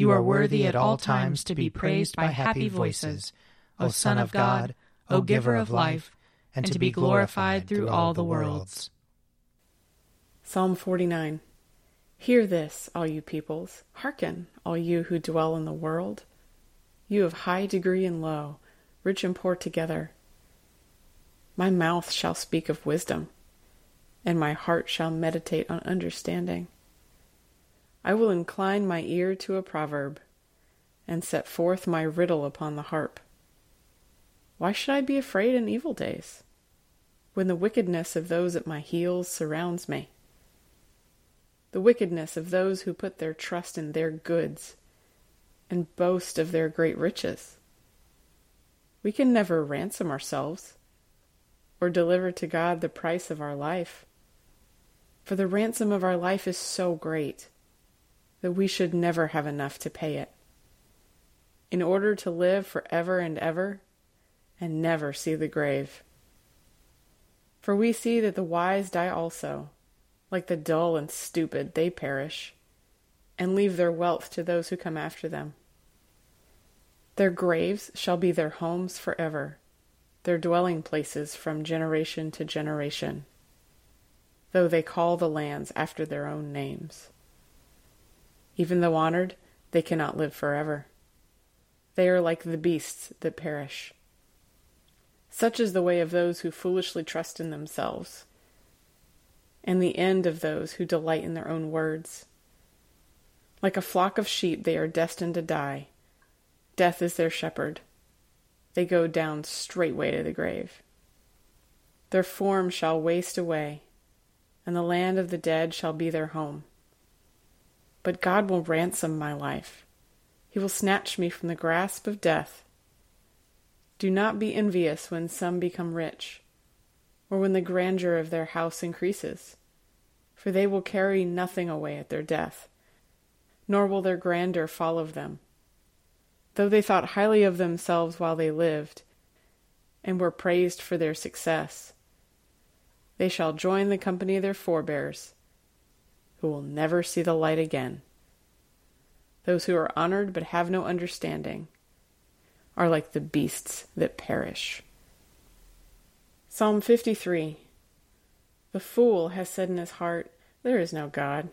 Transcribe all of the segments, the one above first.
You are worthy at all times to be praised by happy voices, O Son of God, O Giver of life, and to be glorified through all the worlds. Psalm 49 Hear this, all you peoples. Hearken, all you who dwell in the world. You of high degree and low, rich and poor together. My mouth shall speak of wisdom, and my heart shall meditate on understanding. I will incline my ear to a proverb, and set forth my riddle upon the harp. Why should I be afraid in evil days, when the wickedness of those at my heels surrounds me? The wickedness of those who put their trust in their goods and boast of their great riches. We can never ransom ourselves or deliver to God the price of our life, for the ransom of our life is so great that we should never have enough to pay it. In order to live for ever and ever and never see the grave. For we see that the wise die also, like the dull and stupid, they perish, and leave their wealth to those who come after them. Their graves shall be their homes forever, their dwelling places from generation to generation, though they call the lands after their own names. Even though honored, they cannot live forever. They are like the beasts that perish. Such is the way of those who foolishly trust in themselves, and the end of those who delight in their own words. Like a flock of sheep, they are destined to die. Death is their shepherd. They go down straightway to the grave. Their form shall waste away, and the land of the dead shall be their home. But God will ransom my life. He will snatch me from the grasp of death. Do not be envious when some become rich, or when the grandeur of their house increases, for they will carry nothing away at their death, nor will their grandeur follow them. Though they thought highly of themselves while they lived, and were praised for their success, they shall join the company of their forebears who will never see the light again. Those who are honored but have no understanding are like the beasts that perish. Psalm 53 The fool has said in his heart, There is no God.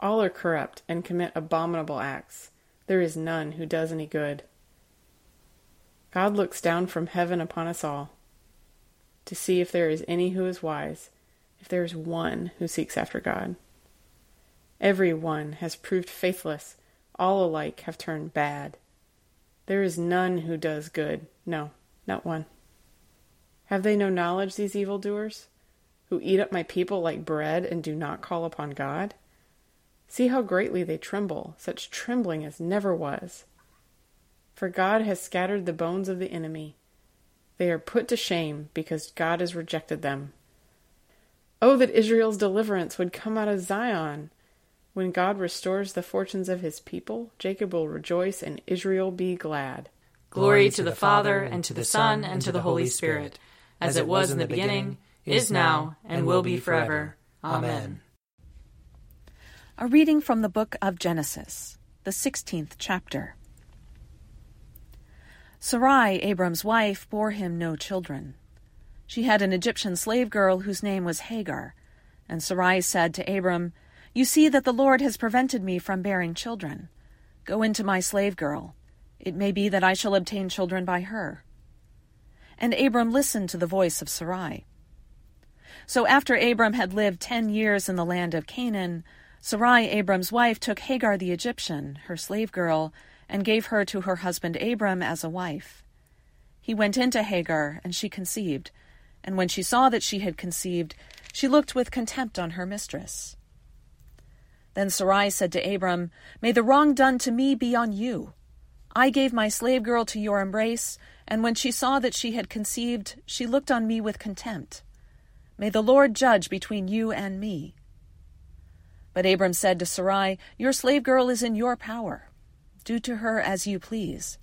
All are corrupt and commit abominable acts. There is none who does any good. God looks down from heaven upon us all to see if there is any who is wise, if there is one who seeks after God. Every one has proved faithless, all alike have turned bad. There is none who does good, no, not one. Have they no knowledge, these evildoers, who eat up my people like bread and do not call upon God? See how greatly they tremble, such trembling as never was. For God has scattered the bones of the enemy. They are put to shame because God has rejected them. Oh, that Israel's deliverance would come out of Zion! When God restores the fortunes of his people, Jacob will rejoice and Israel be glad. Glory to the Father, and to the Son, and to the Holy Spirit, as it was in the beginning, is now, and will be forever. Amen. A reading from the book of Genesis, the 16th chapter. Sarai, Abram's wife, bore him no children. She had an Egyptian slave girl whose name was Hagar. And Sarai said to Abram, You see that the Lord has prevented me from bearing children. Go into my slave girl. It may be that I shall obtain children by her. And Abram listened to the voice of Sarai. So after Abram had lived ten years in the land of Canaan, Sarai, Abram's wife, took Hagar the Egyptian, her slave girl, and gave her to her husband Abram as a wife. He went into Hagar, and she conceived. And when she saw that she had conceived, she looked with contempt on her mistress. Then Sarai said to Abram, May the wrong done to me be on you. I gave my slave girl to your embrace, and when she saw that she had conceived, she looked on me with contempt. May the Lord judge between you and me. But Abram said to Sarai, Your slave girl is in your power. Do to her as you please.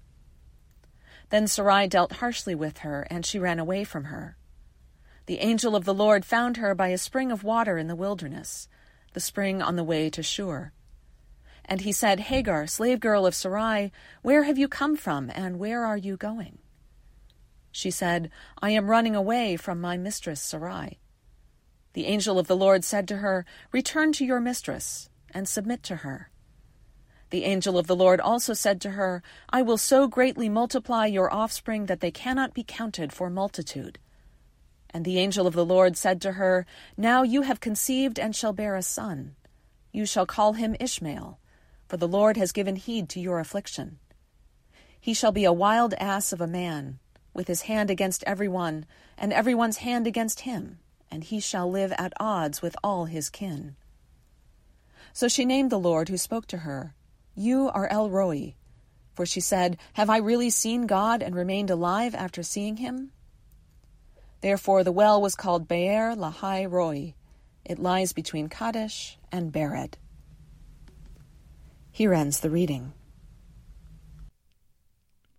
Then Sarai dealt harshly with her, and she ran away from her. The angel of the Lord found her by a spring of water in the wilderness, the spring on the way to Shur. And he said, Hagar, slave girl of Sarai, where have you come from, and where are you going? She said, I am running away from my mistress Sarai. The angel of the Lord said to her, Return to your mistress, and submit to her. The angel of the Lord also said to her, I will so greatly multiply your offspring that they cannot be counted for multitude. And the angel of the Lord said to her, Now you have conceived and shall bear a son. You shall call him Ishmael, for the Lord has given heed to your affliction. He shall be a wild ass of a man, with his hand against every one, and every one's hand against him, and he shall live at odds with all his kin. So she named the Lord who spoke to her, you are El Roi. For she said, Have I really seen God and remained alive after seeing him? Therefore the well was called Be'er Lahai Roi. It lies between Kadesh and Bered. Here ends the reading.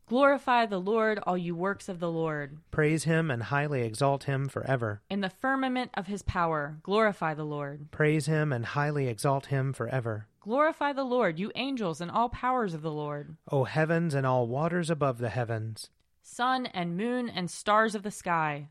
Glorify the Lord, all you works of the Lord. Praise him and highly exalt him forever. In the firmament of his power, glorify the Lord. Praise him and highly exalt him forever. Glorify the Lord, you angels and all powers of the Lord. O heavens and all waters above the heavens. Sun and moon and stars of the sky,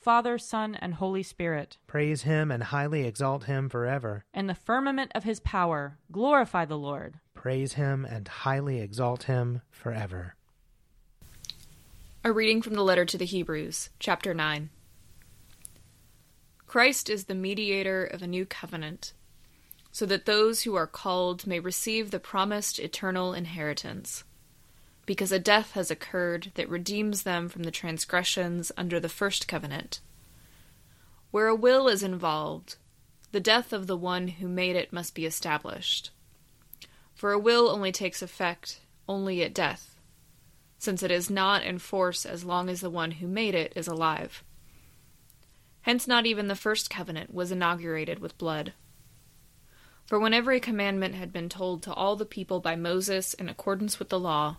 Father, Son, and Holy Spirit. Praise him and highly exalt him forever. In the firmament of his power, glorify the Lord. Praise him and highly exalt him forever. A reading from the letter to the Hebrews, chapter 9. Christ is the mediator of a new covenant, so that those who are called may receive the promised eternal inheritance because a death has occurred that redeems them from the transgressions under the first covenant. Where a will is involved, the death of the one who made it must be established. For a will only takes effect only at death, since it is not in force as long as the one who made it is alive. Hence, not even the first covenant was inaugurated with blood. For when every commandment had been told to all the people by Moses in accordance with the law,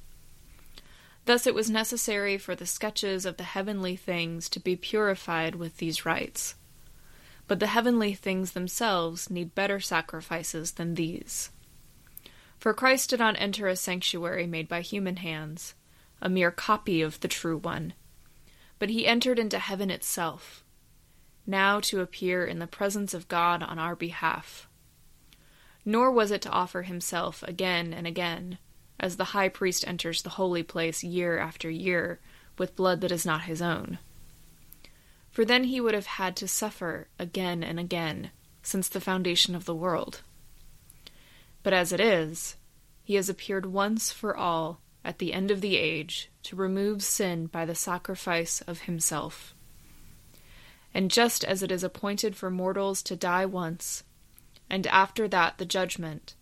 Thus, it was necessary for the sketches of the heavenly things to be purified with these rites. But the heavenly things themselves need better sacrifices than these. For Christ did not enter a sanctuary made by human hands, a mere copy of the true one, but he entered into heaven itself, now to appear in the presence of God on our behalf. Nor was it to offer himself again and again, as the high priest enters the holy place year after year with blood that is not his own for then he would have had to suffer again and again since the foundation of the world. But as it is, he has appeared once for all at the end of the age to remove sin by the sacrifice of himself. And just as it is appointed for mortals to die once, and after that the judgment,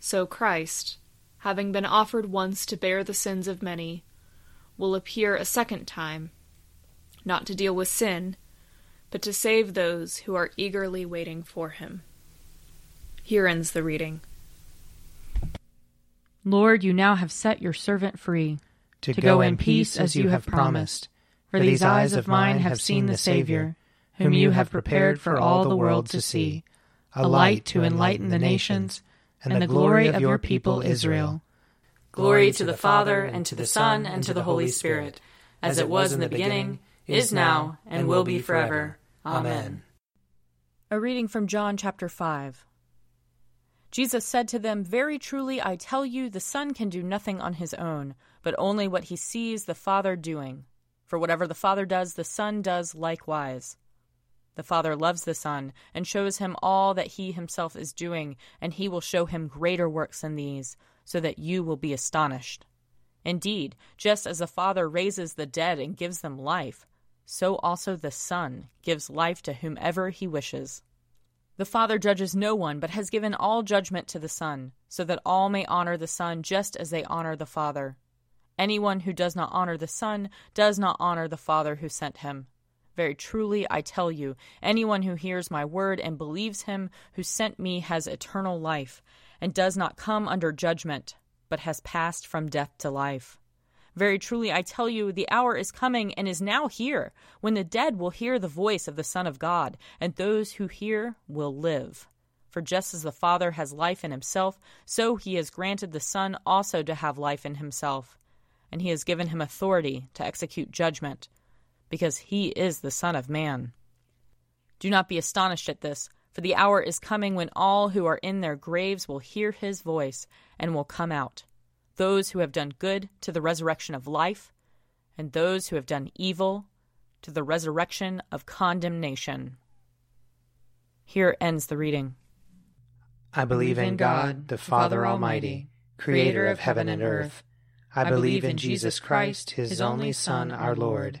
so Christ, having been offered once to bear the sins of many, will appear a second time not to deal with sin, but to save those who are eagerly waiting for him. Here ends the reading. Lord, you now have set your servant free to, to go, go in peace as you have promised. For these eyes of mine have seen the Savior, whom you have prepared for all the world to see, a light to enlighten the nations, and the glory of your people Israel. Glory to the Father, and to the Son, and to the Holy Spirit, as it was in the beginning is now, and will be forever. Amen. A reading from John chapter 5. Jesus said to them, Very truly I tell you, the Son can do nothing on his own, but only what he sees the Father doing. For whatever the Father does, the Son does likewise. The Father loves the Son, and shows him all that he himself is doing, and he will show him greater works than these, so that you will be astonished. Indeed, just as the Father raises the dead and gives them life, so also the Son gives life to whomever he wishes. The Father judges no one, but has given all judgment to the Son, so that all may honor the Son just as they honor the Father. Anyone who does not honor the Son does not honor the Father who sent him. Very truly, I tell you, anyone who hears my word and believes him who sent me has eternal life, and does not come under judgment, but has passed from death to life. Very truly, I tell you, the hour is coming and is now here when the dead will hear the voice of the Son of God, and those who hear will live. For just as the Father has life in himself, so he has granted the Son also to have life in himself. And he has given him authority to execute judgment, because he is the Son of Man. Do not be astonished at this, for the hour is coming when all who are in their graves will hear his voice and will come out those who have done good to the resurrection of life, and those who have done evil to the resurrection of condemnation. Here ends the reading. I believe in God, the Father Almighty, creator of heaven and earth. I believe in Jesus Christ, his only Son, our Lord.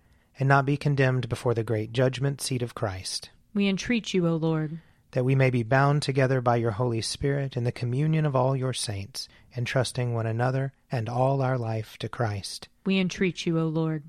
and not be condemned before the great judgment seat of Christ. We entreat you, O Lord. That we may be bound together by your Holy Spirit in the communion of all your saints, entrusting one another and all our life to Christ. We entreat you, O Lord.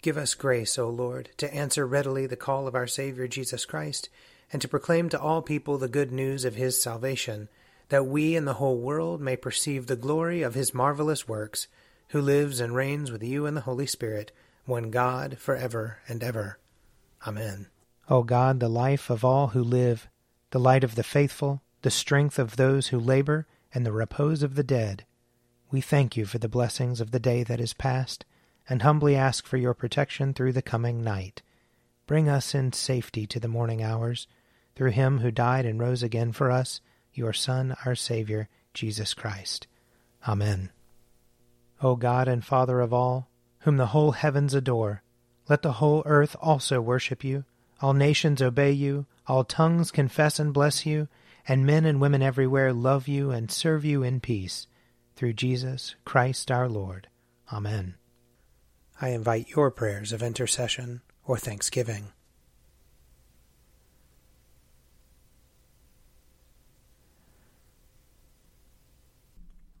Give us grace, O Lord, to answer readily the call of our Savior Jesus Christ and to proclaim to all people the good news of his salvation, that we and the whole world may perceive the glory of his marvelous works, who lives and reigns with you in the Holy Spirit, one God, for ever and ever. Amen. O God, the life of all who live, the light of the faithful, the strength of those who labor, and the repose of the dead, we thank you for the blessings of the day that is past, and humbly ask for your protection through the coming night. Bring us in safety to the morning hours through him who died and rose again for us, your Son, our Savior, Jesus Christ. Amen. O God and Father of all, whom the whole heavens adore, let the whole earth also worship you, all nations obey you, all tongues confess and bless you, and men and women everywhere love you and serve you in peace. Through Jesus Christ our Lord. Amen. I invite your prayers of intercession or thanksgiving.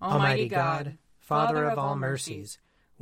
Almighty God, Father of all mercies,